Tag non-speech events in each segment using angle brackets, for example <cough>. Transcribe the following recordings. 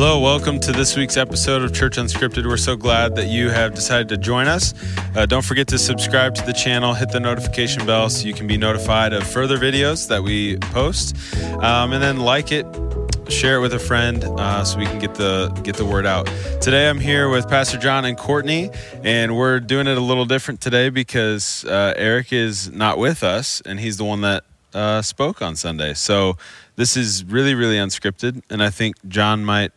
Hello, welcome to this week's episode of Church Unscripted. We're so glad that you have decided to join us. Uh, don't forget to subscribe to the channel, hit the notification bell so you can be notified of further videos that we post, um, and then like it, share it with a friend uh, so we can get the get the word out. Today I'm here with Pastor John and Courtney, and we're doing it a little different today because uh, Eric is not with us, and he's the one that uh, spoke on Sunday. So this is really really unscripted, and I think John might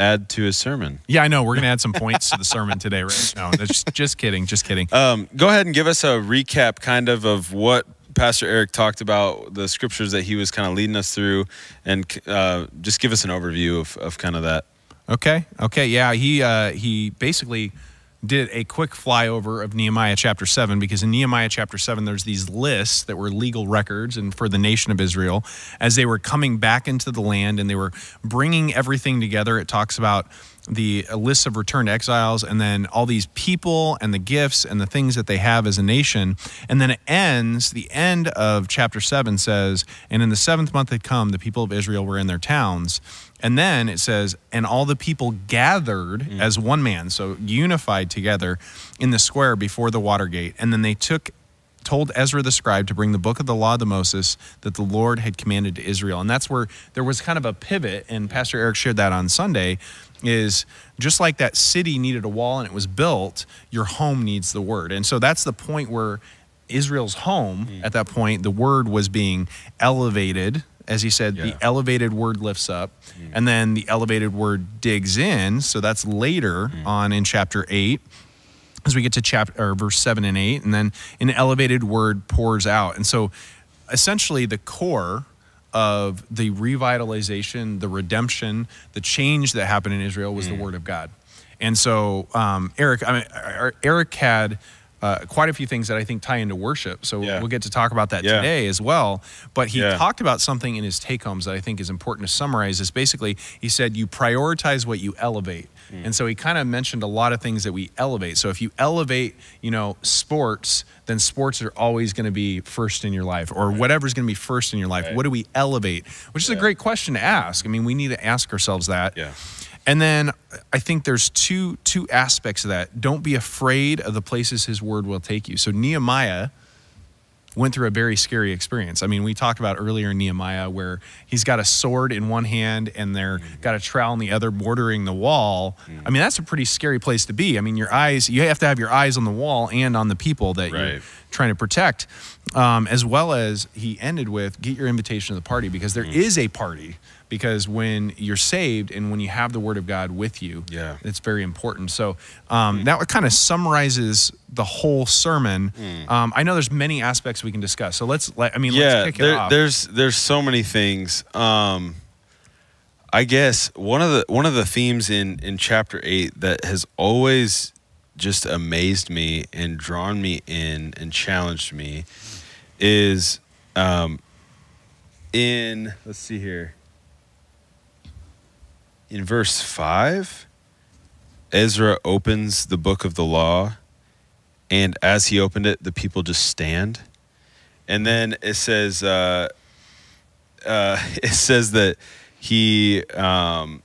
add to his sermon. Yeah, I know. We're going to add some points to the sermon today, right? No, just, just kidding. Just kidding. Um, go ahead and give us a recap, kind of, of what Pastor Eric talked about, the scriptures that he was kind of leading us through, and uh, just give us an overview of, of kind of that. Okay. Okay. Yeah. He uh, he basically did a quick flyover of Nehemiah chapter 7 because in Nehemiah chapter 7 there's these lists that were legal records and for the nation of Israel as they were coming back into the land and they were bringing everything together. It talks about the lists of returned exiles and then all these people and the gifts and the things that they have as a nation and then it ends the end of chapter 7 says and in the 7th month had come the people of Israel were in their towns and then it says, and all the people gathered mm. as one man, so unified together in the square before the water gate. And then they took, told Ezra the scribe to bring the book of the law of the Moses that the Lord had commanded to Israel. And that's where there was kind of a pivot, and Pastor Eric shared that on Sunday. Is just like that city needed a wall and it was built, your home needs the word. And so that's the point where Israel's home, mm. at that point, the word was being elevated as he said, yeah. the elevated word lifts up, mm. and then the elevated word digs in. So that's later mm. on in chapter eight, as we get to chapter or verse seven and eight, and then an elevated word pours out. And so, essentially, the core of the revitalization, the redemption, the change that happened in Israel was mm. the word of God. And so, um, Eric, I mean, Eric had uh, quite a few things that I think tie into worship. So yeah. we'll get to talk about that yeah. today as well. But he yeah. talked about something in his take homes that I think is important to summarize. Is basically he said you prioritize what you elevate. Mm. And so he kind of mentioned a lot of things that we elevate. So if you elevate, you know, sports, then sports are always going to be first in your life, or right. whatever's going to be first in your life. Right. What do we elevate? Which is a great question to ask. I mean, we need to ask ourselves that. Yeah. And then I think there's two two aspects of that. Don't be afraid of the places his word will take you. So Nehemiah went through a very scary experience. I mean, we talked about earlier in Nehemiah where he's got a sword in one hand and they're mm-hmm. got a trowel in the other bordering the wall. Mm-hmm. I mean, that's a pretty scary place to be. I mean, your eyes, you have to have your eyes on the wall and on the people that right. you're trying to protect. Um, as well as he ended with get your invitation to the party because there mm-hmm. is a party because when you're saved and when you have the word of God with you, yeah, it's very important. So um, mm. that kind of summarizes the whole sermon. Mm. Um, I know there's many aspects we can discuss. So let's let I mean yeah, there. There's there's so many things. Um, I guess one of the one of the themes in in chapter eight that has always just amazed me and drawn me in and challenged me is um, in let's see here in verse 5, Ezra opens the book of the law, and as he opened it, the people just stand. And then it says, uh, uh, <laughs> it says that he um,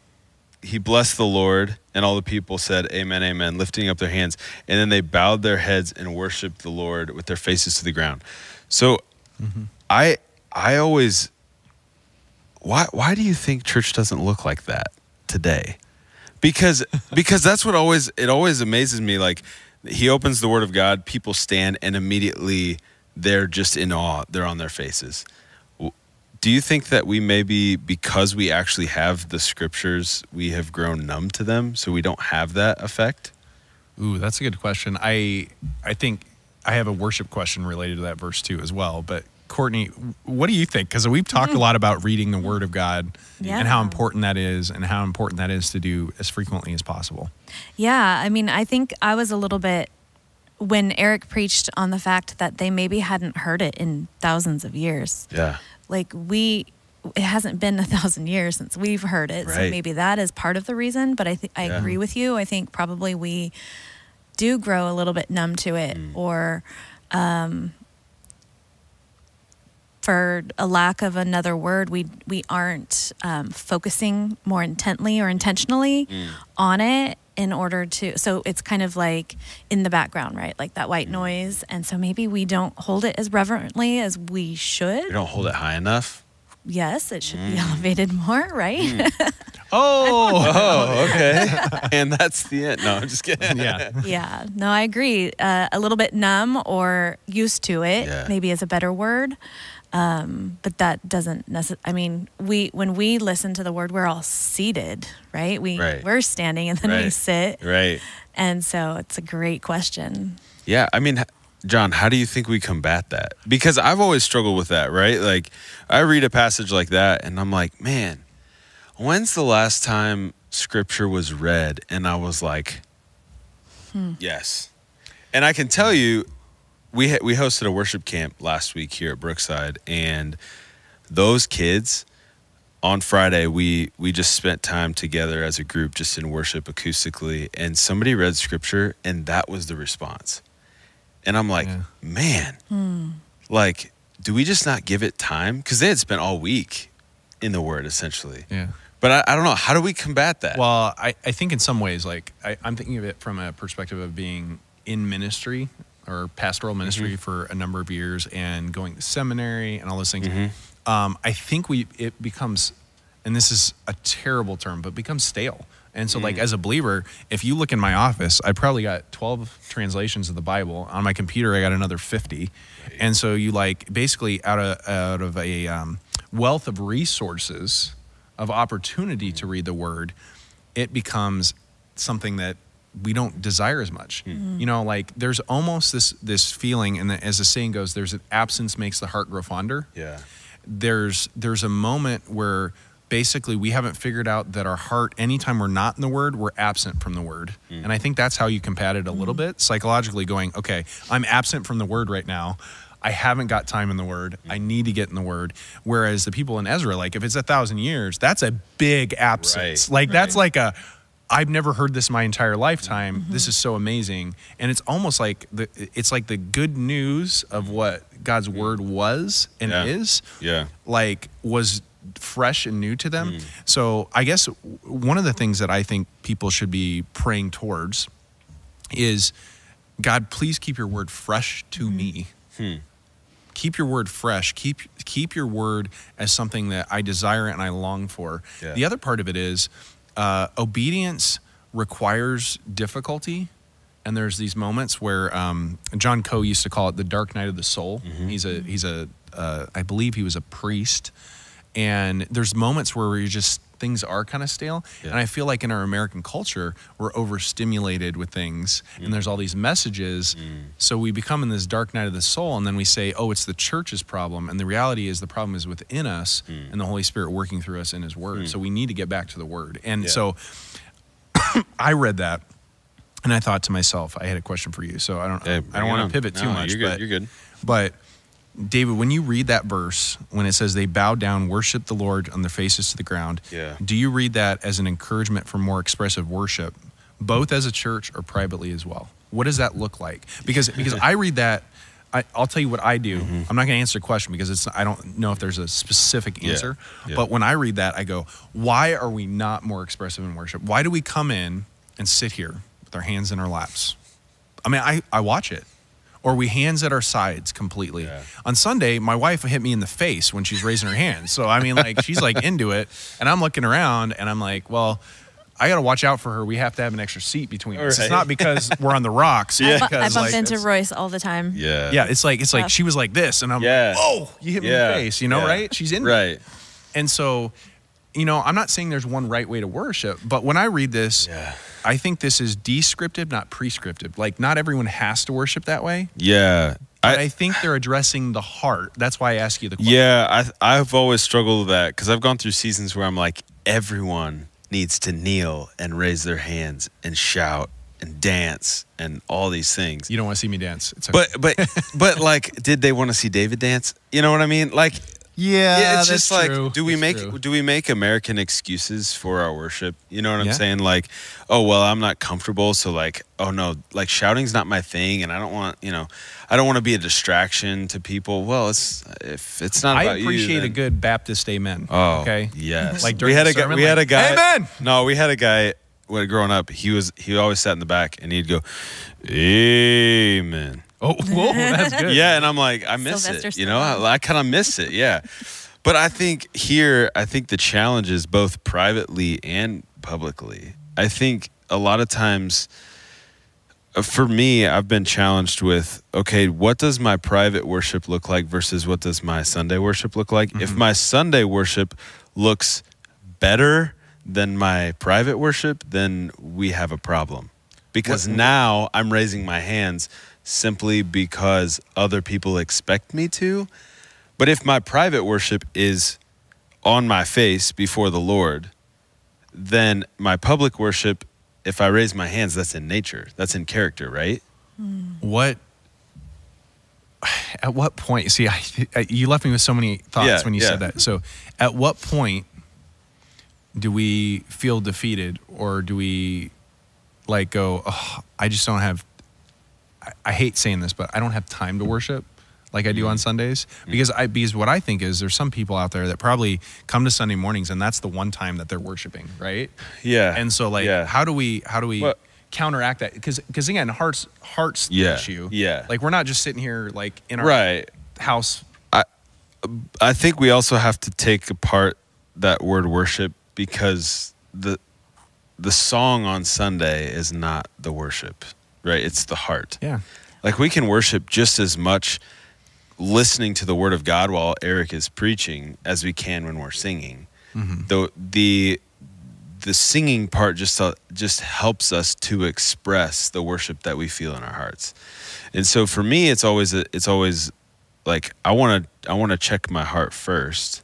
he blessed the Lord, and all the people said, "Amen, Amen," lifting up their hands, and then they bowed their heads and worshipped the Lord with their faces to the ground. So, mm-hmm. I I always why why do you think church doesn't look like that? today because <laughs> because that's what always it always amazes me like he opens the word of god people stand and immediately they're just in awe they're on their faces do you think that we maybe because we actually have the scriptures we have grown numb to them so we don't have that effect ooh that's a good question i i think i have a worship question related to that verse too as well but Courtney, what do you think? Because we've talked mm-hmm. a lot about reading the Word of God yeah. and how important that is, and how important that is to do as frequently as possible. Yeah, I mean, I think I was a little bit when Eric preached on the fact that they maybe hadn't heard it in thousands of years. Yeah, like we, it hasn't been <laughs> a thousand years since we've heard it, right. so maybe that is part of the reason. But I think I yeah. agree with you. I think probably we do grow a little bit numb to it, mm. or. Um, for a lack of another word, we we aren't um, focusing more intently or intentionally mm. on it in order to. So it's kind of like in the background, right? Like that white mm. noise, and so maybe we don't hold it as reverently as we should. We don't hold it high enough. Yes, it should mm. be elevated more, right? Mm. <laughs> oh, oh, <laughs> okay. and that's the end. No, I'm just kidding. Yeah, <laughs> yeah. No, I agree. Uh, a little bit numb or used to it, yeah. maybe is a better word. Um, but that doesn't necessarily. I mean, we when we listen to the word, we're all seated, right? We right. we're standing and then right. we sit, right? And so it's a great question. Yeah, I mean, John, how do you think we combat that? Because I've always struggled with that, right? Like, I read a passage like that, and I'm like, man, when's the last time Scripture was read, and I was like, hmm. yes. And I can tell you, we ha- we hosted a worship camp last week here at Brookside, and those kids on Friday we we just spent time together as a group just in worship acoustically, and somebody read scripture, and that was the response, and I'm like, yeah. man, hmm. like, do we just not give it time? Because they had spent all week in the Word essentially. Yeah. But I, I, don't know. How do we combat that? Well, I, I think in some ways, like I, I'm thinking of it from a perspective of being in ministry or pastoral ministry mm-hmm. for a number of years and going to seminary and all those things. Mm-hmm. Um, I think we it becomes, and this is a terrible term, but becomes stale. And so, mm. like as a believer, if you look in my office, I probably got twelve translations of the Bible on my computer. I got another fifty, and so you like basically out of out of a um, wealth of resources of opportunity to read the Word, it becomes something that we don't desire as much. Mm-hmm. You know, like there's almost this this feeling, and as the saying goes, there's an absence makes the heart grow fonder. Yeah. There's there's a moment where basically we haven't figured out that our heart anytime we're not in the word we're absent from the word mm. and i think that's how you combat it a little mm. bit psychologically going okay i'm absent from the word right now i haven't got time in the word mm. i need to get in the word whereas the people in ezra like if it's a thousand years that's a big absence right. like right. that's like a I've never heard this my entire lifetime. Mm-hmm. This is so amazing, and it's almost like the it's like the good news of what God's word was and yeah. is. Yeah, like was fresh and new to them. Mm. So I guess one of the things that I think people should be praying towards is God, please keep your word fresh to mm. me. Hmm. Keep your word fresh. Keep keep your word as something that I desire and I long for. Yeah. The other part of it is uh, obedience requires difficulty and there's these moments where um, John Coe used to call it the dark night of the soul. Mm-hmm. He's a he's a uh, I believe he was a priest, and there's moments where you're just things are kind of stale. Yeah. And I feel like in our American culture, we're overstimulated with things, mm. and there's all these messages. Mm. So we become in this dark night of the soul, and then we say, "Oh, it's the church's problem," and the reality is the problem is within us, mm. and the Holy Spirit working through us in His Word. Mm. So we need to get back to the Word. And yeah. so <coughs> I read that. And I thought to myself, I had a question for you. So I don't, hey, I don't want to pivot too no, much. You're good. But, you're good. But David, when you read that verse, when it says they bow down, worship the Lord on their faces to the ground, yeah. do you read that as an encouragement for more expressive worship, both as a church or privately as well? What does that look like? Because because I read that, I, will tell you what I do. Mm-hmm. I'm not going to answer the question because it's I don't know if there's a specific answer. Yeah. Yeah. But when I read that, I go, why are we not more expressive in worship? Why do we come in and sit here with our hands in our laps? I mean, I, I watch it or we hands at our sides completely. Yeah. On Sunday, my wife hit me in the face when she's raising her hand. So I mean, like she's like into it, and I'm looking around and I'm like, well. I got to watch out for her. We have to have an extra seat between us. Right. It's not because we're on the rocks. <laughs> yeah. Because, I bump like, into Royce all the time. Yeah. Yeah. It's like it's like she was like this, and I'm yeah. like, oh, you hit me yeah. in the face. You know, yeah. right? She's in right. And so, you know, I'm not saying there's one right way to worship, but when I read this, yeah. I think this is descriptive, not prescriptive. Like, not everyone has to worship that way. Yeah. I, I, think they're addressing the heart. That's why I ask you the question. Yeah, I, I've always struggled with that because I've gone through seasons where I'm like, everyone needs to kneel and raise their hands and shout and dance and all these things. You don't want to see me dance. Okay. But but but like, did they want to see David dance? You know what I mean? Like Yeah, yeah, it's just like true. do we That's make true. do we make American excuses for our worship? You know what I'm Yeah. saying? Like, oh well, I'm not comfortable, so like, oh no, like shouting's not my thing, and I don't want you know, I don't want to be a distraction to people. Well, it's if it's not I appreciate you, a good Baptist amen. Oh, okay. yes. Like we had a guy. sermon, We had a guy. Amen. No, we had a guy when growing up. He was he always sat in the back and he'd go, Amen. Oh, <laughs> whoa, that's good. Yeah, and I'm like, I miss Sylvester it. You know, I, I kind of miss it. Yeah, but I think here, I think the challenge is both privately and publicly. I think a lot of times, uh, for me, I've been challenged with, okay, what does my private worship look like versus what does my Sunday worship look like? If my Sunday worship looks better than my private worship, then we have a problem. Because now I'm raising my hands simply because other people expect me to. But if my private worship is on my face before the Lord, then my public worship, if I raise my hands, that's in nature, that's in character, right? Hmm. What? <sighs> At what point? See, I, I, you left me with so many thoughts Yeah, when you yeah. said that. So, at what point do we feel defeated, or do we like go? Oh, I just don't have. I, I hate saying this, but I don't have time to worship like I do on mm. Sundays mm. because I because what I think is there's some people out there that probably come to Sunday mornings and that's the one time that they're worshiping, right? Yeah. And so like yeah. how do we how do we What- counteract that because because again hearts hearts the Yeah, issue yeah. like we're not just sitting here like in our right. house I I think we also have to take apart that word worship because the the song on Sunday is not the worship, right? It's the heart. yeah Like we can worship just as much listening to the word of God while Eric is preaching as we can when we're singing. The the the singing part just uh, just helps us to express the worship that we feel in our hearts. And so for me it's always a, it's always like I want to I want to check my heart first.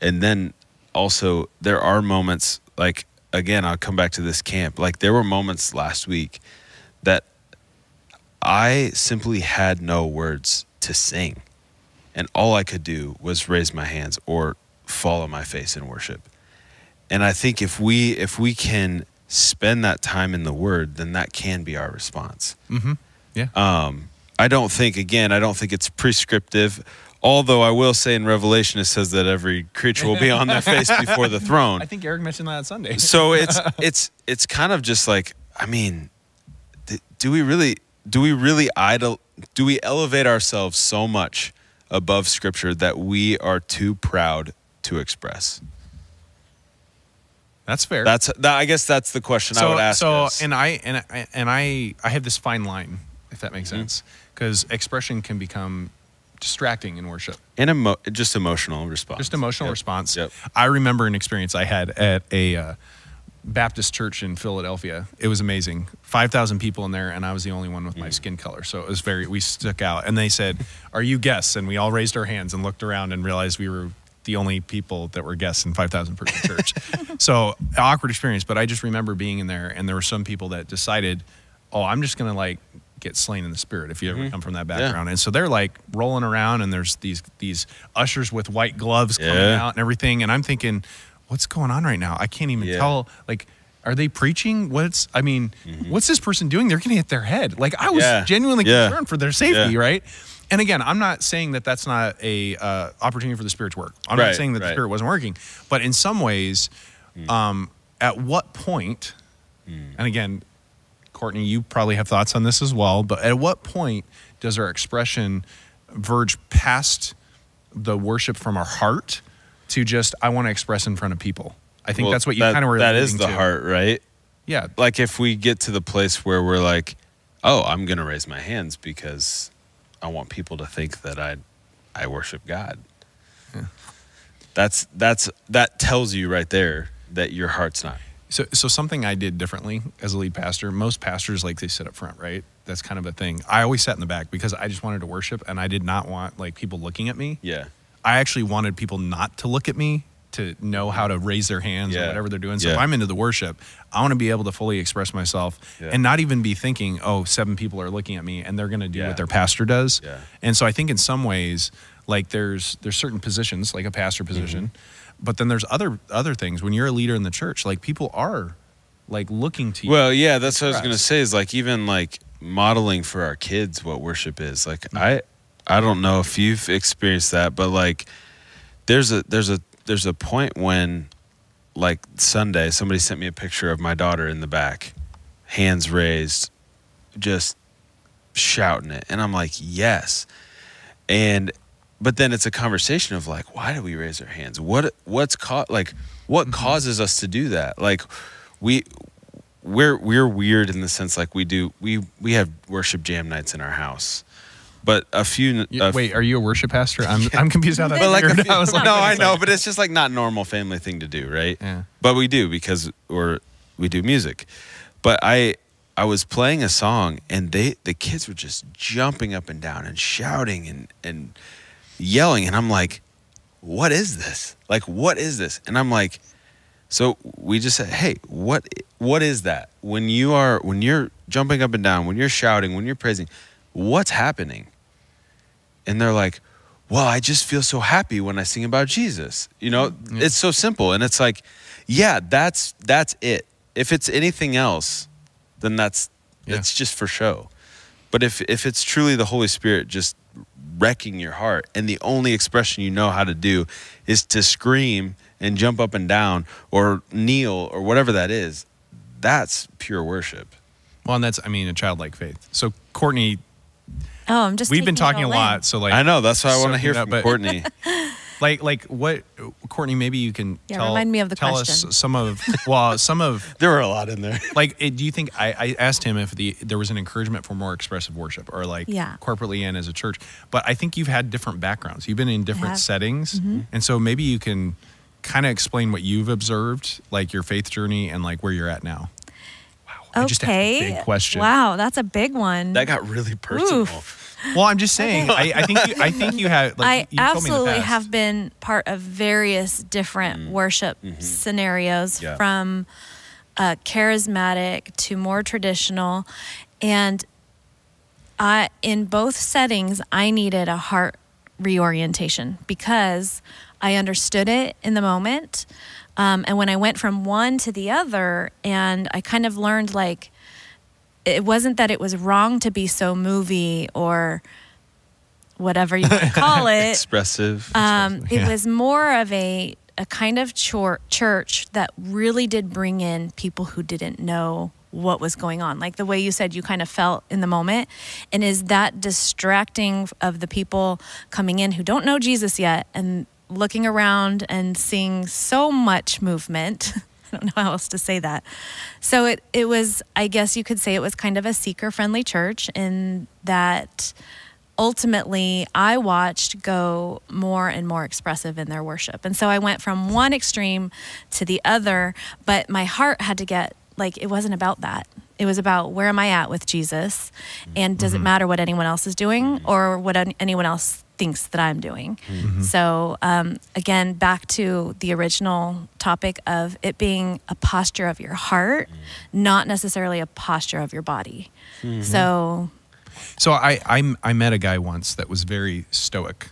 And then also there are moments like again I'll come back to this camp. Like there were moments last week that I simply had no words to sing. And all I could do was raise my hands or fall on my face in worship. And I think if we if we can spend that time in the word, then that can be our response. mm-hmm yeah Um, I don't think again, I don't think it's prescriptive. Although I will say in Revelation it says that every creature will be on their face <laughs> before the throne I think Eric mentioned that on Sunday so it's it's it's kind of just like I mean, do we really do we really idol do we elevate ourselves so much above Scripture that we are too proud to express? that's fair That's that. I guess that's the question I would ask. so us. and I and I and I I have this fine line if that makes Mm-hmm. sense because expression can become distracting in worship and emo- just emotional response, just emotional Yep. response. Yep. I remember an experience I had at a uh, Baptist church in Philadelphia. It was amazing. 5,000 people in there, and I was the only one with my Mm. skin color. So it was very, we stuck out. And they said, Are you guests? And we all raised our hands and looked around and realized we were the only people that were guests in 5,000 person <laughs> church. so awkward experience. But I just remember being in there, and there were some people that decided, Oh, I'm just going to like, get slain in the spirit if you ever come from that Mm-hmm. Yeah. background and so they're like rolling around and there's these these ushers with white gloves coming Yeah. out and everything and i'm thinking what's going on right now i can't even Yeah. tell like are they preaching what's i mean what's this person doing they're gonna hit their head like i was Mm-hmm. Yeah. genuinely Yeah. concerned for their safety right and again i'm not saying that that's not a uh, opportunity for the spirit to work i'm not saying that the spirit wasn't working but in some ways Mm. um, at what point? point and again Courtney, you probably have thoughts on this as well, but at what point does our expression verge past the worship from our heart to just I want to express in front of people? I think Well, that's what you that- kind of were That is the to. heart, right? Yeah, Like if we get to the place where we're like, "Oh, I'm going to raise my hands because I want people to think that I I worship God." That's that's that tells you right there that your heart's not. So, so something I did differently as a lead pastor. Most pastors like they sit up front, right? That's kind of a thing. I always sat in the back because I just wanted to worship, and I did not want like people looking at me. Yeah. I actually wanted people not to look at me to know how to raise their hands Yeah. or whatever they're doing. So Yeah. if I'm into the worship, I want to be able to fully express myself Yeah. and not even be thinking, oh, seven people are looking at me and they're going to do what their pastor does. Yeah. And so I think in some ways, like there's there's certain positions, like a pastor position, Mm-hmm. but then there's other other things. When you're a leader in the church, like people are like looking to you. Well, yeah, that's what I was gonna say. Is like even like modeling for our kids what worship is. Like Mm-hmm. I, I don't know if you've experienced that, but like there's a there's a there's a point when, like Sunday, somebody sent me a picture of my daughter in the back, hands raised, just shouting it, and I'm like, yes, and. But then it's a conversation of like, why do we raise our hands? What what's caught like what Mm-hmm. causes us to do that? Like, we we're we're weird in the sense like we do we we have worship jam nights in our house, but a few You- a- wait, are you a worship pastor? I'm <laughs> I'm confused how that. but like few- <laughs> I was like, no, I know, but it's just like not normal family thing to do, right? Yeah. But we do because we're we do music. But I I was playing a song and they the kids were just jumping up and down and shouting and and yelling and I'm like, what is this? Like what is this? And I'm like, so we just said, hey, what what is that? When you are when you're jumping up and down, when you're shouting, when you're praising, what's happening? And they're like, well, I just feel so happy when I sing about Jesus. You know, it's so simple. And it's like, yeah, that's that's it. If it's anything else, then that's Yeah. it's just for show. But if if it's truly the Holy Spirit just wrecking your heart and the only expression you know how to do is to scream and jump up and down or kneel or whatever that is, that's pure worship. Well, and that's I mean a childlike faith. So Courtney, Oh, I'm just. we've been talking a all in. lot. So like I know, that's what I want to hear it up, from but- Courtney. <laughs> <laughs> like like what Courtney? Maybe you can Yeah, tell, remind me of the tell question. us some of well some of <laughs> there were a lot in there. like eh, do you think I, I asked him if the there was an encouragement for more expressive worship or like Yeah. corporately and as a church but i think you've had different backgrounds you've been in different settings Mm-hmm. and so maybe you can kind of explain what you've observed like your faith journey and like where you're at now wow I just a Okay. big question Wow, that's a big one. That got really personal. Oof. Well i'm just saying I, I think you, i think you have like I you told me absolutely have been part of various different worship scenarios Yeah. from uh, charismatic to more traditional. And I, in both settings, I needed a heart reorientation because I understood it in the moment. Um, and when I went from one to the other, and I kind of learned like, it wasn't that it was wrong to be so movie or whatever you want to call <laughs> it. Expressive. Um, it Yeah. was more of a a kind of chor- church that really did bring in people who didn't know what was going on. Like the way you said you kind of felt in the moment. And is that distracting of the people coming in who don't know Jesus yet and looking around and seeing so much movement? <laughs> I <laughs> don't know how else to say that. So it it was I guess you could say it was kind of a seeker friendly church in that ultimately I watched go more and more expressive in their worship. And so I went from one extreme to the other, but my heart had to get like it wasn't about that. It was about where am I at with Jesus and does it mm-hmm. matter what anyone else is doing mm-hmm. or what anyone else thinks that I'm doing. So um, again, back to the original topic of it being a posture of your heart, not necessarily a posture of your body. So So I, I I met a guy once that was very stoic,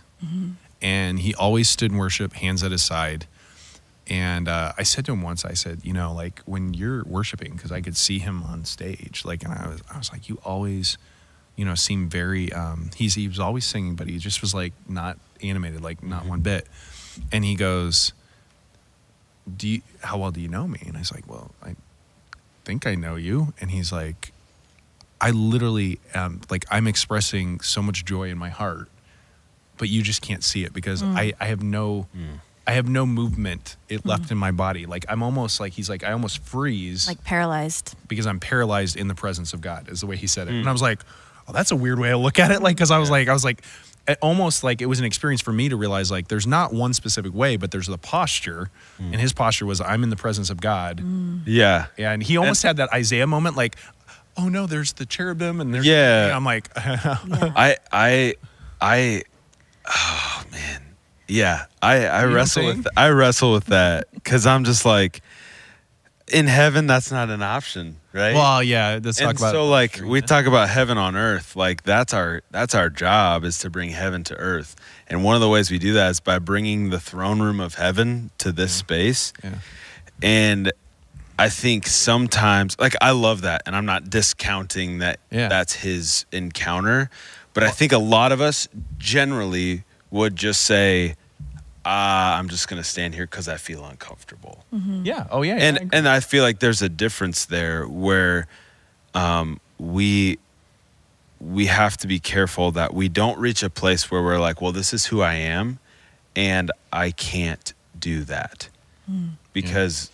and he always stood in worship, hands at his side. And uh, I said to him once, I said, you know, like when you're worshiping, because I could see him on stage, like, and I was, I was like, you always, you know, seem very. Um, he's he was always singing, but he just was like not animated, like not mm-hmm. one bit. And he goes, "Do you? How well do you know me?" And I was like, "Well, I think I know you." And he's like, I literally am like I'm expressing so much joy in my heart, but you just can't see it because mm. I, I have no mm. I have no movement it mm. left in my body. Like I'm almost like he's like I almost freeze like paralyzed. because I'm paralyzed in the presence of God is the way he said it. And I was like, oh, that's a weird way to look at it. Like because I was like I was like it almost like it was an experience for me to realize like there's not one specific way, but there's the posture, mm. and his posture was I'm in the presence of God. Mm. yeah. Yeah, and he almost had that Isaiah moment, like, oh no, there's the cherubim, and there's Yeah. I'm like, <laughs> Yeah. I I I oh man. Yeah, I I don't wrestle with I wrestle with that because I'm just like, in heaven, that's not an option, right? Well, yeah, let's talk about so like we talk about heaven on earth, like that's our that's our job is to bring heaven to earth, and one of the ways we do that is by bringing the throne room of heaven to this space, Yeah. and I think sometimes like I love that, and I'm not discounting that Yeah. that's his encounter, but I think a lot of us generally would just say. Ah, I'm just gonna stand here because I feel uncomfortable. Yeah. Oh yeah. and yeah, I and I feel like there's a difference there where um, we we have to be careful that we don't reach a place where we're like, well, this is who I am, and I can't do that. Because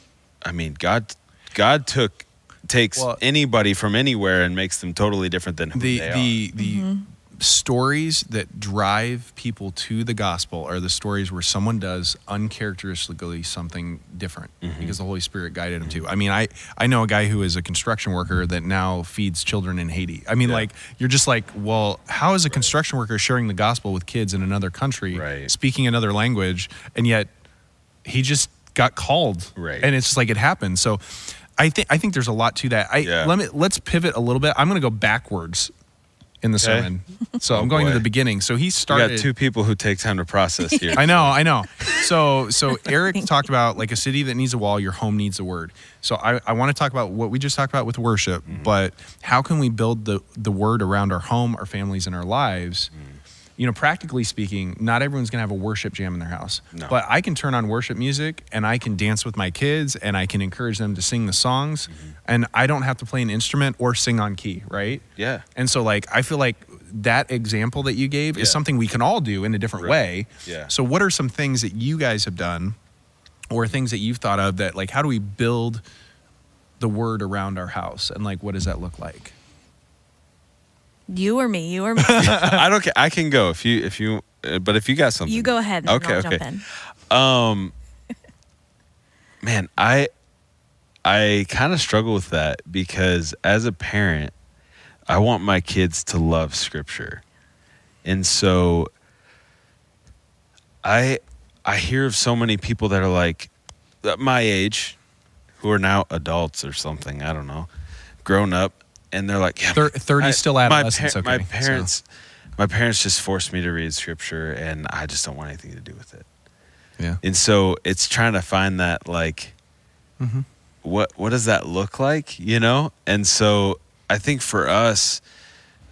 I mean, God God took takes Well- anybody from anywhere and makes them totally different than who the they the the stories that drive people to the gospel are the stories where someone does uncharacteristically something different Mm-hmm. because the Holy Spirit guided them to. I mean, I I know a guy who is a construction worker that now feeds children in Haiti. I mean, Yeah. like you're just like, well, how is a construction worker sharing the gospel with kids in another country, Right. speaking another language, and yet he just got called, Right. And it's just like it happened. So. I think I think there's a lot to that. I Yeah. let me let's pivot a little bit. I'm going to go backwards in the Okay. sermon. So Oh, I'm going to the beginning. So he started. got two people who take time to process <laughs> here. I know, I know. So so Eric talked about like a city that needs a wall, your home needs a word. So I, I want to talk about what we just talked about with worship, Mm-hmm. but how can we build the the word around our home, our families, and our lives? Mm. You know, practically speaking, not everyone's gonna have a worship jam in their house. No. But I can turn on worship music and I can dance with my kids and I can encourage them to sing the songs Mm-hmm. and I don't have to play an instrument or sing on key, right? Yeah. And so, like, I feel like that example that you gave is something we can all do in a different Right. way. Yeah. So, what are some things that you guys have done or things that you've thought of that, like, how do we build the word around our house? And, like, what does that look like? You or me? You or me? <laughs> I don't. care. I can go if you if you. uh, But if you got something, you go ahead and Okay, okay. jump in. Um, man, I I kind of struggle with that because as a parent, I want my kids to love Scripture, and so I I hear of so many people that are like uh, my age, who are now adults or something. I don't know, grown up, and they're like, yeah, Thir- 30 I- still my adolescence, par- okay, My so- parents, my parents just forced me to read Scripture, and I just don't want anything to do with it. Yeah. And so it's trying to find that like Mhm. what what does that look like, you know? And so I think for us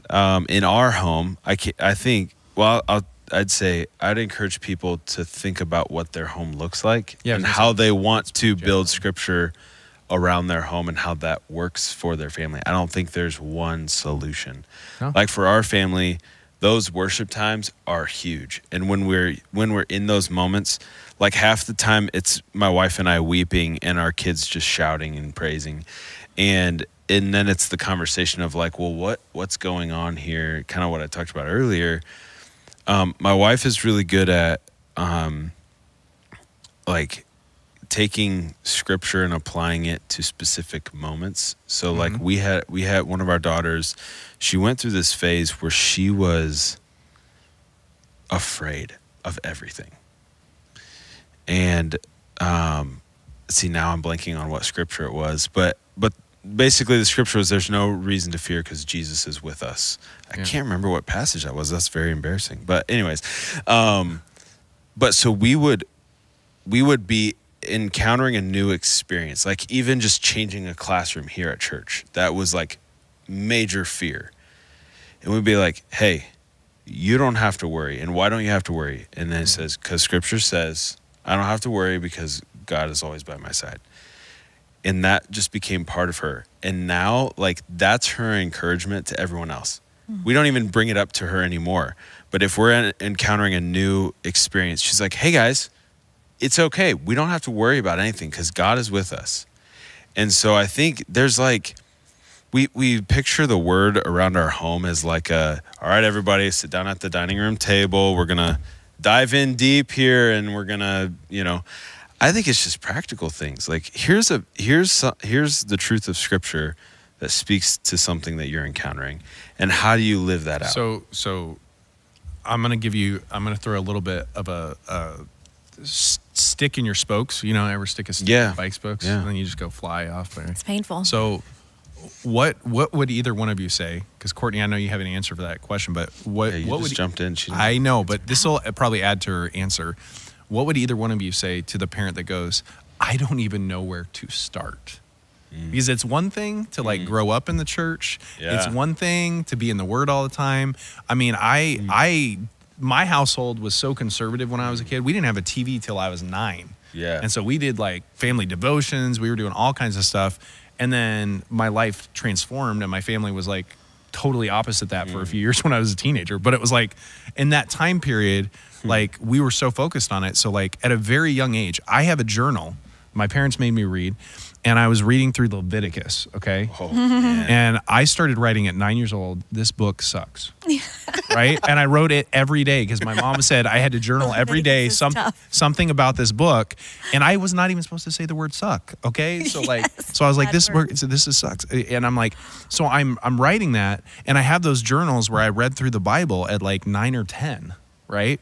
um, in our home, I ca I think well I'll I'd say I'd encourage people to think about what their home looks like Yeah, and how they want to build scripture around their home and how that works for their family. I don't think there's one solution. No. Like for our family, those worship times are huge. And when we're when we're in those moments, like half the time it's my wife and I weeping and our kids just shouting and praising. And and then it's the conversation of like, well, what what's going on here? Kind of what I talked about earlier. Um, my wife is really good at um, like taking scripture and applying it to specific moments. So like Mhm. we had we had one of our daughters, she went through this phase where she was afraid of everything. And um see now I'm blanking on what scripture it was, but but basically the scripture was there's no reason to fear cuz Jesus is with us. I Yeah. can't remember what passage that was. That's very embarrassing. But anyways, um but so we would we would be encountering a new experience like even just changing a classroom here at church that was like major fear. And we'd be like hey you don't have to worry and why don't you have to worry? And then it mm-hmm. says because scripture says i don't have to worry because god is always by my side. And that just became part of her. And now like that's her encouragement to everyone else. Mm. We don't even bring it up to her anymore. But if we're encountering a new experience she's like hey guys it's okay. We don't have to worry about anything because god is with us. And so i think there's like we we picture the word around our home as like a all right everybody sit down at the dining room table. We're gonna dive in deep here and we're gonna you know. I think it's just practical things. Like here's a here's here's the truth of scripture that speaks to something that you're encountering. And how do you live that out? So, so I'm gonna give you. I'm gonna throw a little bit of a, a s- stick in your spokes. You know, ever stick a stick Yeah. in bike spokes, Yeah. and then you just go fly off there. It's painful. So, what what would either one of you say? Because Courtney, I know you have an answer for that question, but what Yeah, you what just would jumped in. She I know, but this will uh, probably add to her answer. What would either one of you say to the parent that goes, "I don't even know where to start"? Mm. Because it's one thing to like mm. grow up in the church. It's one thing to be in the Word all the time. I mean, I mm. I my household was so conservative when I was a kid. We didn't have a TV till I was nine. Yeah. And so we did like family devotions. We were doing all kinds of stuff. And then my life transformed, and my family was like totally opposite that for a few mm. years when I was a teenager. But it was like in that time period, hmm. like we were so focused on it. So, like at a very young age, I have a journal my parents made me read, and I was reading through Leviticus, okay? Oh. And I started writing at nine years old. This book sucks, <laughs> right? And I wrote it every day because my mom said I had to journal <laughs> every day some, tough. something about this book, and I was not even supposed to say the word "suck." Okay, <laughs> so like, so I was like, "This word. work, so this is sucks," and I'm like, so I'm I'm writing that, and I have those journals where I read through the Bible at like nine or ten, right?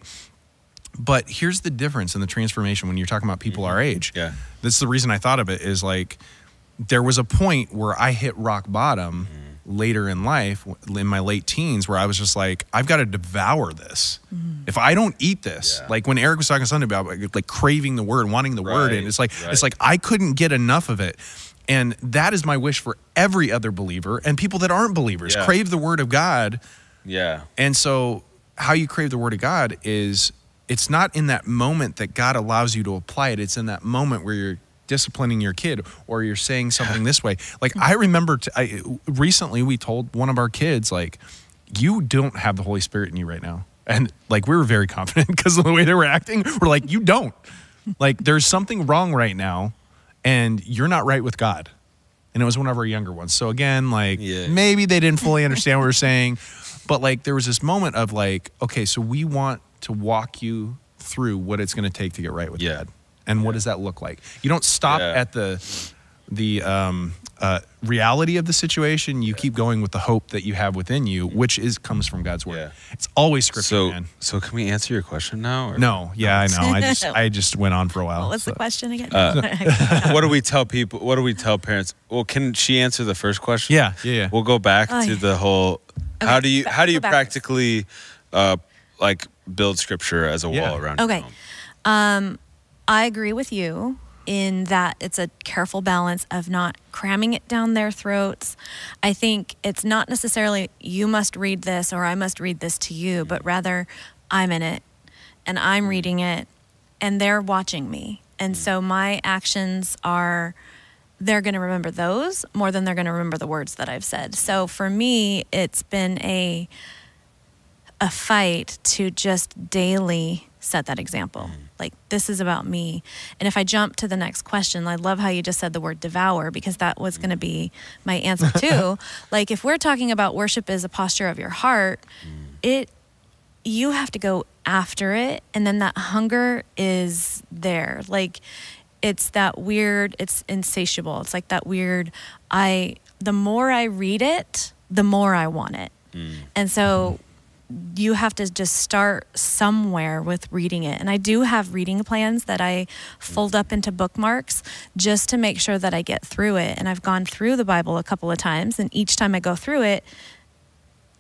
But here's the difference in the transformation when you're talking about people our mm-hmm. age. Yeah. That's the reason I thought of it is like there was a point where I hit rock bottom mm. later in life in my late teens where I was just like I've got to devour this. Mm-hmm. If I don't eat this, Yeah. like when Eric was talking Sunday about like, like craving the word, wanting the word and it's like right. it's like I couldn't get enough of it. And that is my wish for every other believer and people that aren't believers. Yeah. Crave the word of God Yeah. and so, how you crave the word of God is it's not in that moment that God allows you to apply it. It's in that moment where you're disciplining your kid or you're saying something this way. Like hmm. I remember t I recently we told one of our kids like you don't have the Holy Spirit in you right now. And like we were very <laughs> confident because of the way they were acting. We're like you don't. Like there's something wrong right now and you're not right with God. And it was one of our younger ones. So again, like Yeah. maybe they didn't fully understand what we were saying, but like there was this moment of like, okay, so we want to walk you through what it's going to take to get right with Yeah. God, and what does that look like? You don't stop Yeah. at the the um, uh, reality of the situation. You keep going with the hope that you have within you, which is comes from God's word. Yeah. It's always scripture, So, man. so can we answer your question now? Or? No, yeah, I know. I just <laughs> I just went on for a while. what was the question again? <laughs> what do we tell people? What do we tell parents? Well, can she answer the first question? Yeah, yeah, yeah. We'll go back Oh, to yeah. the whole. How do you how do you practically, uh, like build scripture as a Yeah. wall around? your Okay. home? Um, I agree with you in that it's a careful balance of not cramming it down their throats. I think it's not necessarily you must read this or I must read this to you, but rather I'm in it and I'm mm. reading it and they're watching me. And mm. so my actions are they're going to remember those more than they're going to remember the words that I've said. So for me, it's been a a fight to just daily set that example. Mm-hmm. Like this is about me. And if I jump to the next question, I love how you just said the word devour because that was going to be mm-hmm. my answer <laughs> too. like if we're talking about worship as a posture of your heart, mm. it you have to go after it and then that hunger is there. Like it's that weird, it's insatiable. It's like that weird I the more I read it, the more I want it. Mm. And so you have to just start somewhere with reading it. And I do have reading plans that I fold up into bookmarks just to make sure that I get through it. And I've gone through the Bible a couple of times, and each time I go through it,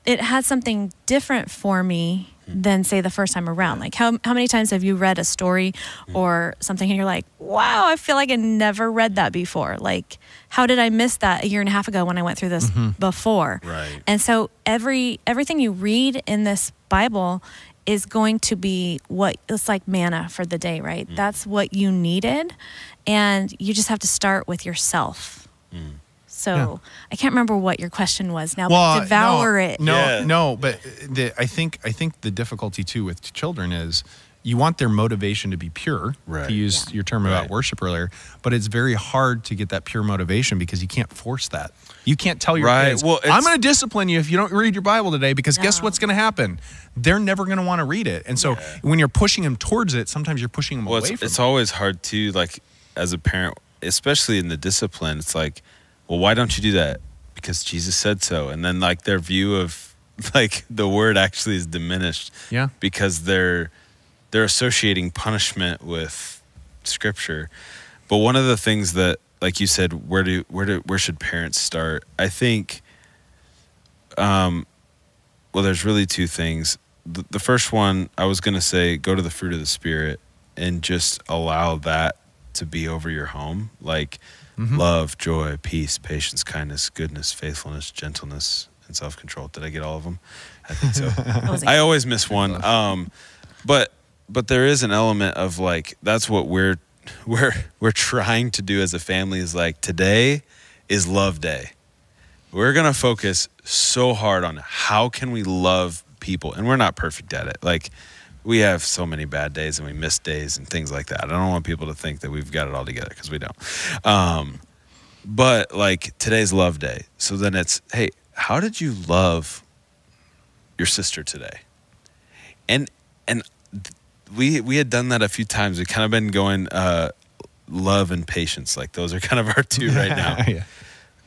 it had something different for me than say the first time around. Like how how many times have you read a story mm. or something and you're like, "Wow, I feel like I never read that before." Like, how did I miss that a year and a half ago when I went through this mm-hmm. before? Right. And so every everything you read in this Bible is going to be what it's like manna for the day, right? Mm. That's what you needed and you just have to start with yourself. Mm. So Yeah. I can't remember what your question was now, well, but devour no, it. No, Yeah. no, but the, I think I think the difficulty too with children is you want their motivation to be pure. Right. To use Yeah. your term about Right. worship earlier, but it's very hard to get that pure motivation because you can't force that. You can't tell your Right. kids, Well, "I'm going to discipline you if you don't read your Bible today," because guess what's going to happen? They're never going to want to read it. And so when you're pushing them towards it, sometimes you're pushing them Well, away it's, from it's it. always hard to like as a parent, especially in the discipline. It's like, well, why don't you do that? Because Jesus said so. And then like their view of <laughs> like the word actually is diminished Yeah. because they're they're associating punishment with scripture. But one of the things that like you said where do where do where should parents start? I think um well there's really two things. The, the first one I was going to say go to the fruit of the spirit and just allow that to be over your home like Mm-hmm. love, joy, peace, patience, kindness, goodness, faithfulness, gentleness, and self-control. Did I get all of them? I think so. <laughs> I always miss one. Um, but but there is an element of like that's what we're <laughs> we're we're trying to do as a family is like today is love day. We're gonna focus so hard on how can we love people, and we're not perfect at it. Like we have so many bad days and we miss days and things like that. I don't want people to think that we've got it all together because we don't. Um, but like today's love day, so then it's hey, how did you love your sister today? and and we we had done that a few times. We've kind of been going uh, love and patience, like those are kind of our two right now. <laughs> yeah.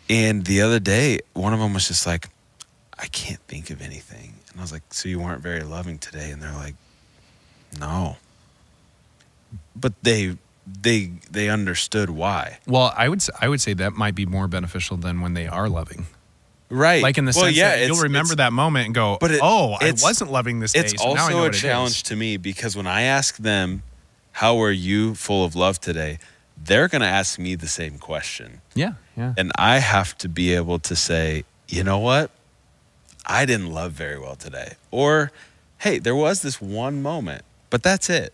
And the other day, one of them was just like, I can't think of anything, and I was like, so you weren't very loving today, and they're like, no, but they they they understood why, Well, I would s- I would say that might be more beneficial than when they are loving. right? Like in the well, sense yeah, that you'll remember that moment and go, But it- "Oh, I wasn't loving this day." It's so now I know also a what it is." challenge to me because when I ask them, "How are you full of love today?" they're going to ask me the same question. Yeah, yeah. And I have to be able to say, you know what? I didn't love very well today. Or, hey, there was this one moment, but that's it.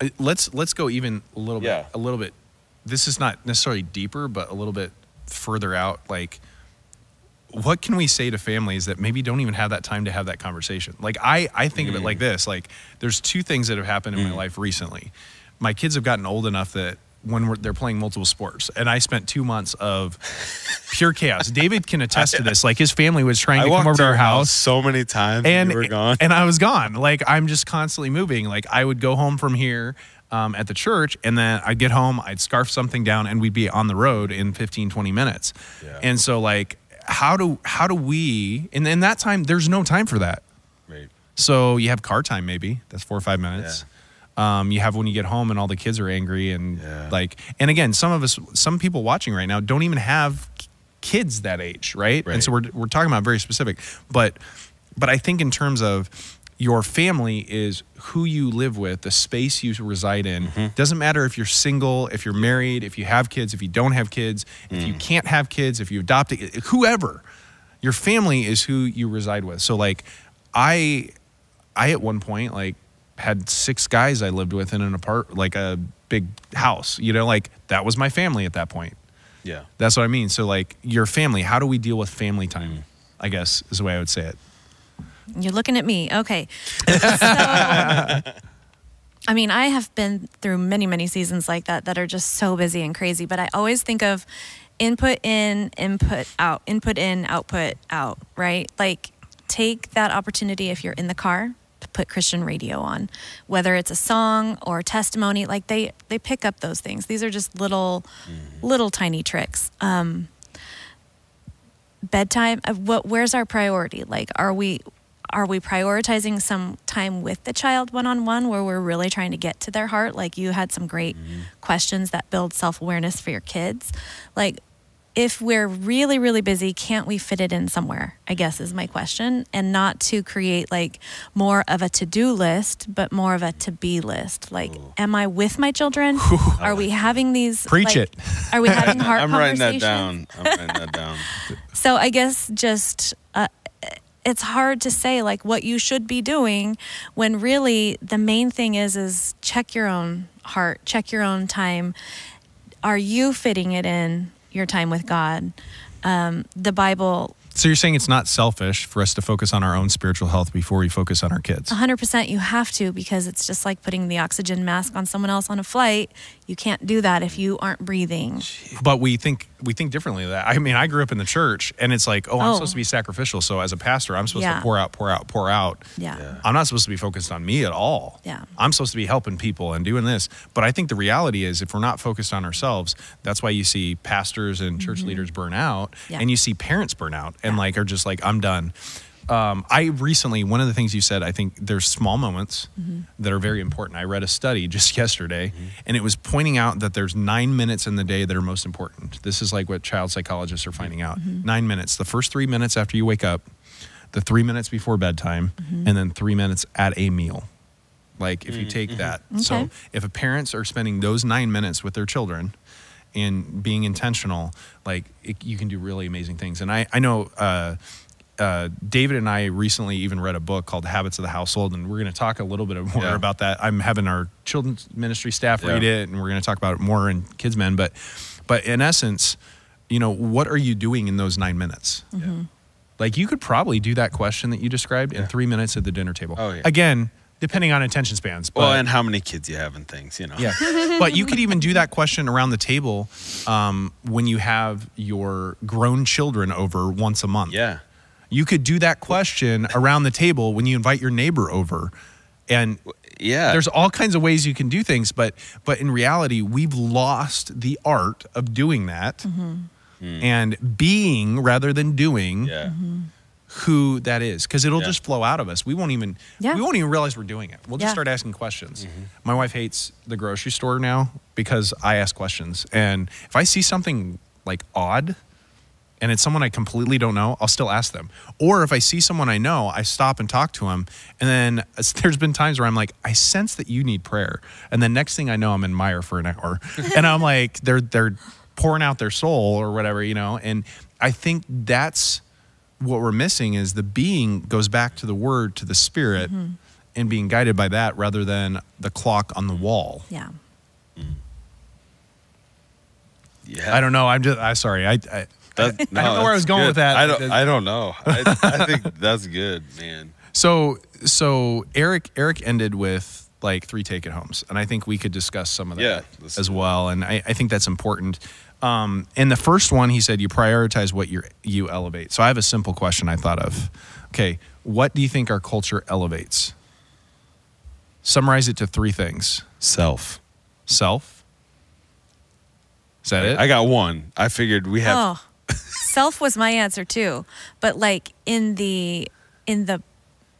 Uh, let's let's go even a little bit Yeah. a little bit this is not necessarily deeper but a little bit further out like what can we say to families that maybe don't even have that time to have that conversation like i i think of it Mm. like this like there's two things that have happened in my life recently my kids have gotten old enough that when we're, they're playing multiple sports and i spent two months of pure chaos david can attest to this like his family was trying I to come over to our house so many times and you were gone. and I was gone. Like I'm just constantly moving. Like I would go home from here um, at the church, and then I'd get home, I'd scarf something down, and we'd be on the road in 15, 20 minutes. Yeah. And so like, how do how do we? And in that time, there's no time for that. right. So you have car time, maybe that's four or five minutes. Um, you have when you get home and all the kids are angry and Yeah. like, and again, some of us, some people watching right now don't even have kids that age, right? And so we're we're talking about very specific, but but I think in terms of your family is who you live with, the space you reside in. Mm-hmm. Doesn't matter if you're single, if you're married, if you have kids, if you don't have kids, if Mm. you can't have kids, if you adopt it, whoever. Your family is who you reside with. So like I I at one point like had six guys I lived with in an apart like a big house. You know, like that was my family at that point. Yeah. That's what I mean. So like your family, how do we deal with family time? Mm. I guess is the way I would say it. You're looking at me. Okay. <laughs> So, I mean, I have been through many, many seasons like that that are just so busy and crazy, but I always think of input in, input out, input in, output out, right? Like take that opportunity if you're in the car to put Christian radio on, whether it's a song or testimony, like they they pick up those things. These are just little little tiny tricks. Um bedtime uh, what where's our priority? Like are we are we prioritizing some time with the child one-on-one where we're really trying to get to their heart? Like you had some great questions that build self-awareness for your kids. Like if we're really really busy can't we fit it in somewhere i guess is my question and not to create like more of a to-do list but more of a to-be list like am i with my children <laughs> are we having these Preach like, it. are we having <laughs> heart I'm writing that down. I'm writing that down. <laughs> So I guess just uh, it's hard to say like what you should be doing when really the main thing is is check your own heart, check your own time. Are you fitting it in your time with God? Um, the Bible, So you're saying it's not selfish for us to focus on our own spiritual health before we focus on our kids. 100% you have to because it's just like putting the oxygen mask on someone else on a flight. You can't do that if you aren't breathing. But we think we think differently of that. I mean, I grew up in the church and it's like, oh, I'm Oh. supposed to be sacrificial. So as a pastor, I'm supposed Yeah. to pour out, pour out, pour out. Yeah. Yeah. I'm not supposed to be focused on me at all. Yeah. I'm supposed to be helping people and doing this. But I think the reality is if we're not focused on ourselves, that's why you see pastors and church leaders burn out Mm-hmm. Yeah. and you see parents burn out and Yeah. like are just like, I'm done. Um, I recently one of the things you said. I think there's small moments mm-hmm. that are very important. I read a study <laughs> just yesterday, mm-hmm. and it was pointing out that there's nine minutes in the day that are most important. This is like what child psychologists are finding out. Mm-hmm. Nine minutes. The first three minutes after you wake up, the three minutes before bedtime, and then three minutes at a meal. Like if you take that. So Okay. if parents are spending those nine minutes with their children and being intentional, like it, you can do really amazing things. And I, I know uh, uh, David and I recently even read a book called Habits of the Household, and we're going to talk a little bit more Yeah. about that. I'm having our children's ministry staff Yeah. read it, and we're going to talk about it more in Kids Min. But, but in essence, you know, what are you doing in those nine minutes? Like you could probably do that question that you described in three minutes at the dinner table. Oh, yeah. Again, depending on attention spans. But, Well, and how many kids you have and things, you know. yeah, <laughs> but you could even do that question around the table um, when you have your grown children over once a month. Yeah. You could do that question around the table when you invite your neighbor over, and Yeah. there's all kinds of ways you can do things. But but in reality, we've lost the art of doing that mm-hmm. hmm. and being rather than doing yeah. Mm-hmm. who that is because it'll Yeah. just flow out of us. We won't even Yeah. we won't even realize we're doing it. We'll just Yeah. start asking questions. Mm-hmm. My wife hates the grocery store now because I ask questions. And if I see something like odd and it's someone I completely don't know, I'll still ask them. Or if I see someone I know, I stop and talk to them. And then <laughs> there's been times where I'm like, I sense that you need prayer. And the next thing I know, I'm in Meijer for an hour. <laughs> and I'm like, they're they're pouring out their soul or whatever, you know. And I think that's what we're missing is the being goes back to the word, to the spirit, mm-hmm. and being guided by that rather than the clock on the wall. Yeah. Mm. Yeah. I don't know. I'm just. I'm sorry. I. I That- I don't know where I was going good. with that. I don't. I don't know. I, I think <laughs> that's good, man. So so Eric Eric ended with like three take it homes, and I think we could discuss some of that Yeah, as well. And I, I think that's important. Um, in the first one, he said you prioritize what you you elevate. So I have a simple question I thought of. Okay, what do you think our culture elevates? Summarize it to three things: Self. self. Is that it? I got one. I figured we have. Oh, self was my answer too, but like in the in the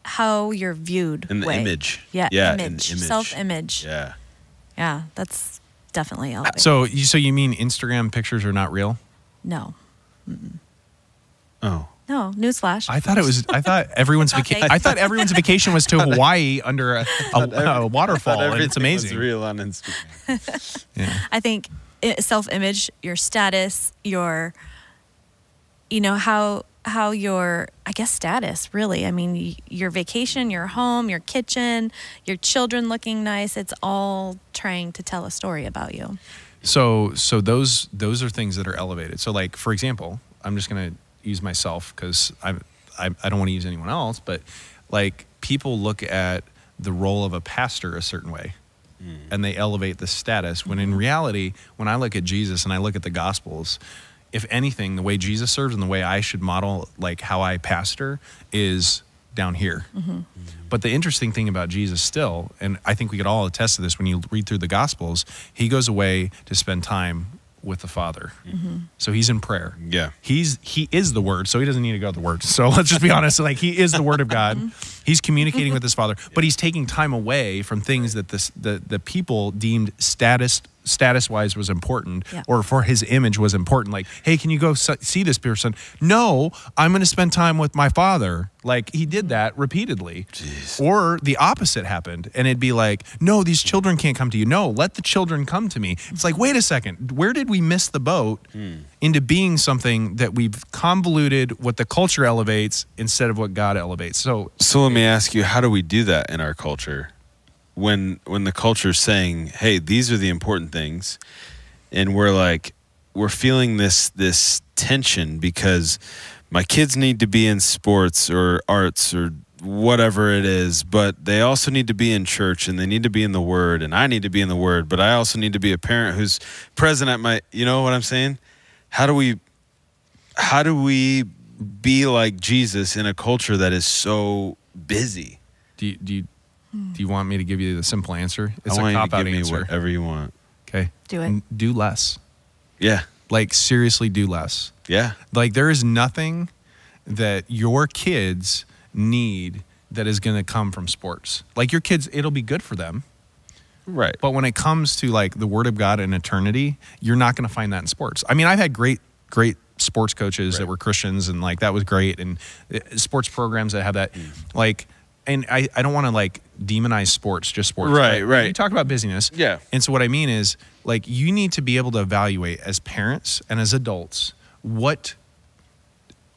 how you're viewed In the way. image. Yeah, Yeah, in image, image. self image. Yeah. Yeah. that's definitely uh, elevated. so you so you mean Instagram pictures are not real? no, Oh. no, newsflash. I thought it was. I thought everyone's Okay. vacation. I thought everyone's vacation was to <laughs> Hawaii under a, a, a waterfall, and it's Everything was amazing. real on Instagram. <laughs> Yeah. I think eh, self image, your status, your, you know how how your I guess status really. I mean, your vacation, your home, your kitchen, your children looking nice. It's all trying to tell a story about you. So so those those are things that are elevated. So like for example, I'm just gonna use myself because I I I don't want to use anyone else, but like people look at the role of a pastor a certain way. Mm. And they elevate the status when in reality, when I look at Jesus and I look at the gospels, if anything, the way Jesus serves and the way I should model like how I pastor is down here. Mm-hmm. But the interesting thing about Jesus still, and I think we could all attest to this when you read through the Gospels, he goes away to spend time with the Father. Mm-hmm. So he's in prayer. Yeah. He's he is the Word, so he doesn't need to go to the Word. So <laughs> let's just be honest, like he is the Word of God. Mm-hmm. He's communicating mm-hmm. with his Father, but he's taking time away from things that this, the the people deemed status status wise was important Yeah. or for his image was important. Like hey can you go see this person? No i'm going to spend time with my father. Like he did that repeatedly. Or the opposite happened and it'd be like no these children can't come to you. No let the children come to me. It's like wait a second. Where did we miss the boat hmm. into being something that we've convoluted what the culture elevates instead of what god elevates? So So let me ask you, how do we do that in our culture? When when the culture's saying, "Hey, these are the important things," and we're like, we're feeling this this tension because my kids need to be in sports or arts or whatever it is, but they also need to be in church and they need to be in the Word, and I need to be in the Word, but I also need to be a parent who's present at my. You know what I'm saying? How do we how do we be like Jesus in a culture that is so busy? do you do you, do you want me to give you the simple answer it's I a want you cop to out give me answer whatever you want. okay Do it. N- do less Yeah, like seriously do less yeah, Like there is nothing that your kids need that is going to come from sports. Like your kids, it'll be good for them. Right. But when it comes to like the word of God and eternity, you're not going to find that in sports. I mean, I've had great, great sports coaches that were Christians and like that was great. And uh, sports programs that have that, Mm. like, and I, I don't want to like demonize sports, just sports. Right, but right. You talk about busyness. Yeah. And so what I mean is like you need to be able to evaluate as parents and as adults what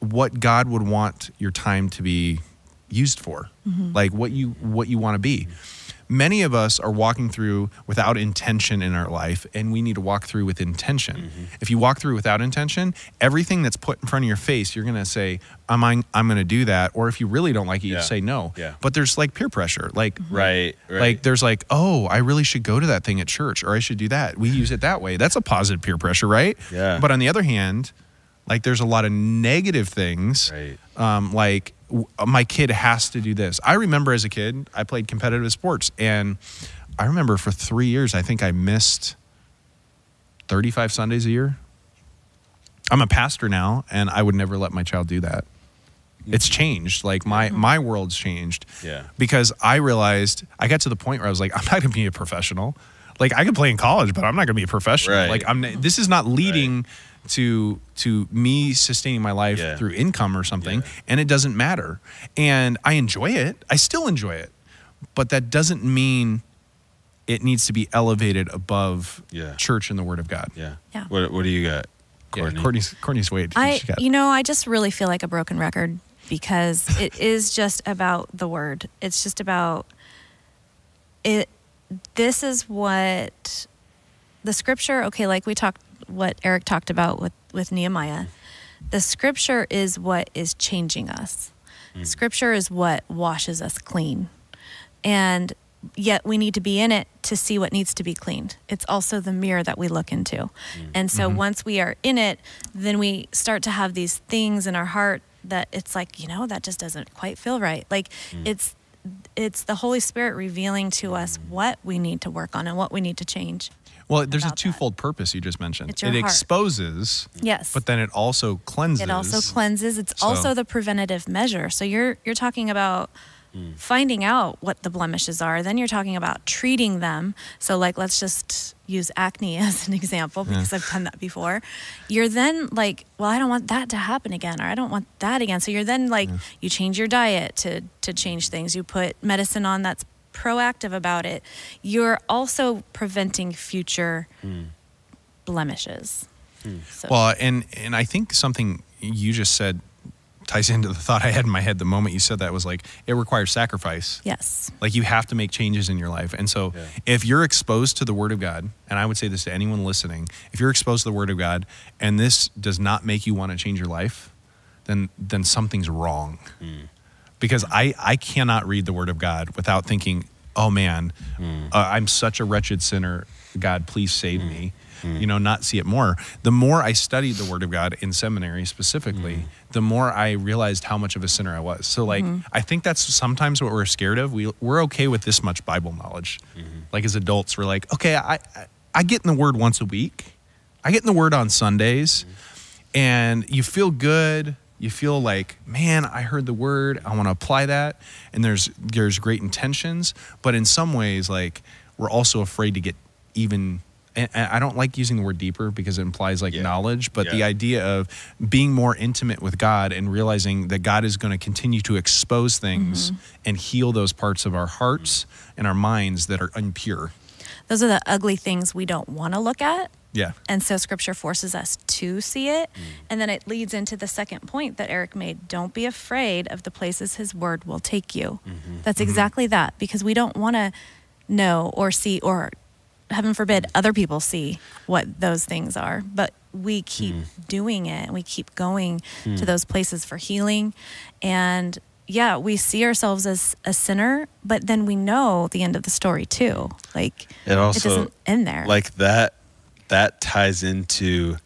what God would want your time to be used for. Like what you what you want to be. Many of us are walking through without intention in our life and we need to walk through with intention. Mm-hmm. If you walk through without intention, everything that's put in front of your face, you're going to say I'm I'm, I'm going to do that or if you really don't like it, you Yeah. say no. Yeah. But there's like peer pressure. Like Right. Right. like there's like, oh, I really should go to that thing at church or I should do that. We use it that way. That's a positive peer pressure, right? Yeah. But on the other hand, like there's a lot of negative things. Right. Um, like w- my kid has to do this. I remember as a kid, I played competitive sports and I remember for three years, I think I missed 35 Sundays a year. I'm a pastor now and I would never let my child do that. It's changed. Like my my world's changed Yeah. because I realized I got to the point where I was like, <laughs> I'm not going to be a professional. Like I could play in college, but I'm not going to be a professional. Right. Like I'm. This is not leading to to me sustaining my life Yeah. through income or something, Yeah. and it doesn't matter. And I enjoy it. I still enjoy it, but that doesn't mean it needs to be elevated above Yeah. church and the Word of God. Yeah. Yeah. What What do you got, Yeah, Courtney? Courtney's Courtney's Wade. I, got- you know, I just really feel like a broken record because <laughs> it is just about the word. It's just about it. This is what the scripture. Okay, like we talked, what Eric talked about with with Nehemiah. The scripture is what is changing us. Hmm. Scripture is what washes us clean, and yet we need to be in it to see what needs to be cleaned. It's also the mirror that we look into. Hmm. And so mm-hmm. once we are in it, then we start to have these things in our heart that it's like, you know, that just doesn't quite feel right. Like hmm. it's it's the Holy Spirit revealing to us what we need to work on and what we need to change. Well, there's a about that. twofold purpose you just mentioned. It's your it heart. exposes, Yes. but then it also cleanses. it also cleanses. It's So- also the preventative measure. So you're you're talking about mm. finding out what the blemishes are. Then you're talking about treating them. So like let's just use acne <laughs> as an example because I've done that before. You're then like, well, I don't want that to happen again or I don't want that again. So you're then like you change your diet to to change things. You put medicine on that's proactive about it. You're also preventing future hmm. blemishes. Hmm. So, Well, and and I think something you just said ties into the thought I had in my head the moment you said that was like it requires sacrifice. yes. Like you have to make changes in your life. And so Yeah. if you're exposed to the word of God, and I would say this to anyone listening, if you're exposed to the word of God and this does not make you want to change your life, then then something's wrong. Hmm. Because I I cannot read the word of God without thinking, "Oh man, hmm. uh, I'm such a wretched sinner. God, please save hmm. me." Hmm. You know, not see it more. The more I studied the Word of God in seminary specifically, the more I realized how much of a sinner I was. So, like, mm-hmm. I think that's sometimes what we're scared of. We we're okay with this much Bible knowledge. Mm-hmm. Like as adults, we're like, okay, I I, I get in the Word once a week. I get in the Word on Sundays, mm-hmm. and you feel good. You feel like, man, I heard the word. I want to apply that, and there's there's great intentions, but in some ways, like we're also afraid to get even. And and I don't like using the word deeper because it implies like Yeah. knowledge, but the idea of being more intimate with God and realizing that God is going to continue to expose things mm-hmm. and heal those parts of our hearts and our minds that are impure. Those are the ugly things we don't want to look at. Yeah. And so scripture forces us to see it. Mm. And then it leads into the second point that Eric made. Don't be afraid of the places his word will take you. Mm-hmm. That's exactly that because we don't want to know or see or heaven forbid other people see what those things are, but we keep Mm. doing it and we keep going to those places for healing and yeah, we see ourselves as a sinner, but then we know the end of the story too. Like It also doesn't end there. like that that ties into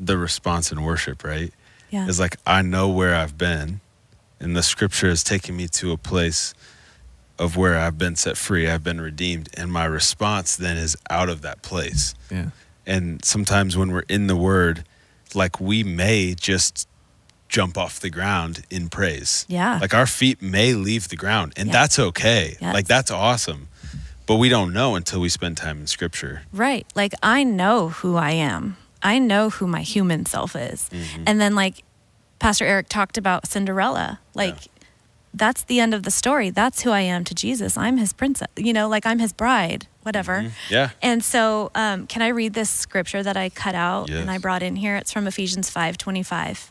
the response in worship, right? yeah. Is like I know where I've been and the scripture is taking me to a place of where I've been set free, I've been redeemed, and my response then is out of that place. Yeah. And sometimes when we're in the word, like we may just jump off the ground in praise. Yeah. Like our feet may leave the ground, and Yes. that's okay. Yes. Like that's awesome. But we don't know until we spend time in scripture. Right. Like I know who I am. I know who my human self is. Mm-hmm. And then like Pastor Eric talked about Cinderella. Like that's the end of the story. That's who I am to Jesus. I'm his princess. You know, like I'm his bride, whatever. Yeah. And so, um, can I read this scripture that I cut out and I brought in here? It's from Ephesians five twenty five.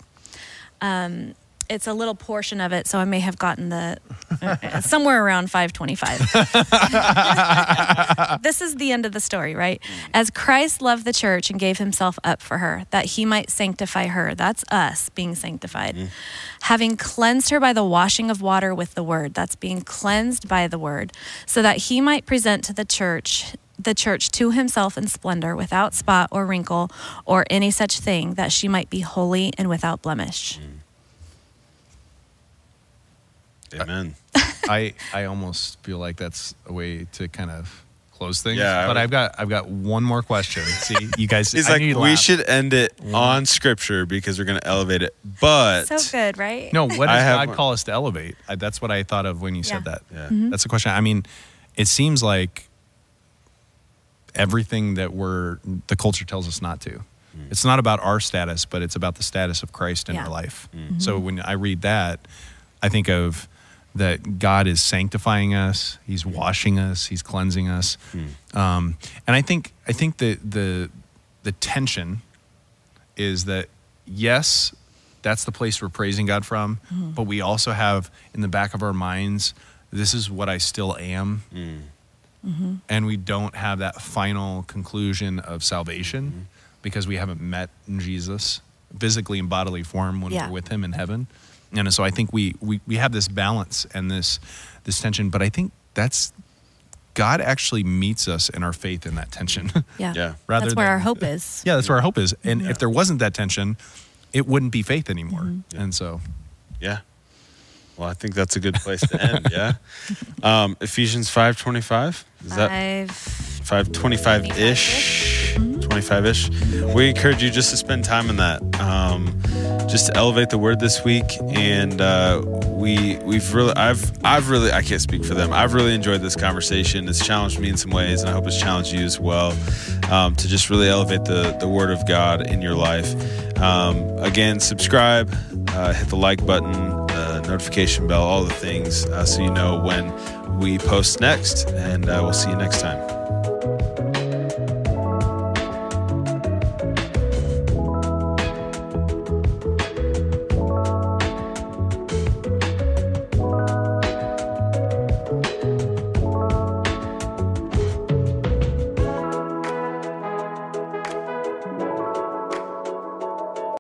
Um, it's a little portion of it, so I may have gotten the uh, uh somewhere around five twenty five. <laughs> this is the end of the story, right? As Christ loved the church and gave himself up for her, that he might sanctify her. That's us being sanctified. Mm-hmm. Having cleansed her by the washing of water with the word. That's being cleansed by the word. So that he might present to the church the church to himself in splendor, without spot or wrinkle or any such thing, that she might be holy and without blemish. Mm. Uh, Amen. <laughs> I I almost feel like that's a way to kind of close things. Yeah, but I've got I've got one more question. <laughs> See, you guys. He's I like, knew we laugh. should end it mm-hmm. on scripture because we're going to elevate it. But So good, right? No, what I does have God one. call us to elevate? I, that's what I thought of when you said Yeah. that. Yeah. Mm-hmm. That's the question. I mean, it seems like everything that we're the culture tells us not to. Mm. It's not about our status, but it's about the status of Christ in Yeah. our life. Mm. So mm-hmm. when I read that, I think of that God is sanctifying us, He's washing us, He's cleansing us, hmm. um, and I think I think the the the tension is that yes, that's the place we're praising God from, mm-hmm. but we also have in the back of our minds, this is what I still am. Hmm. Mm-hmm. And we don't have that final conclusion of salvation mm-hmm. because we haven't met Jesus physically in bodily form when Yeah. we're with him in heaven. And so I think we, we, we have this balance and this this tension, but I think that's God actually meets us in our faith in that tension. Yeah. Yeah. <laughs> Rather That's where than- our hope is. <laughs> Yeah, that's where our hope is. And if there wasn't that tension, it wouldn't be faith anymore. Mm-hmm. And so, yeah. Well, I think that's a good place to end. Yeah. <laughs> Um, Ephesians 5.25. Is that Five. 525 ish 25 ish we encourage you just to spend time in that. Um, just to elevate the word this week and uh, we we've really i've i've really i can't speak for them. I've really enjoyed this conversation. It's challenged me in some ways and i hope it's challenged you as well um, to just really elevate the the word of god in your life. Um, again subscribe uh, hit the like button notification bell all the things uh, so you know when we post next and uh, we'll see you next time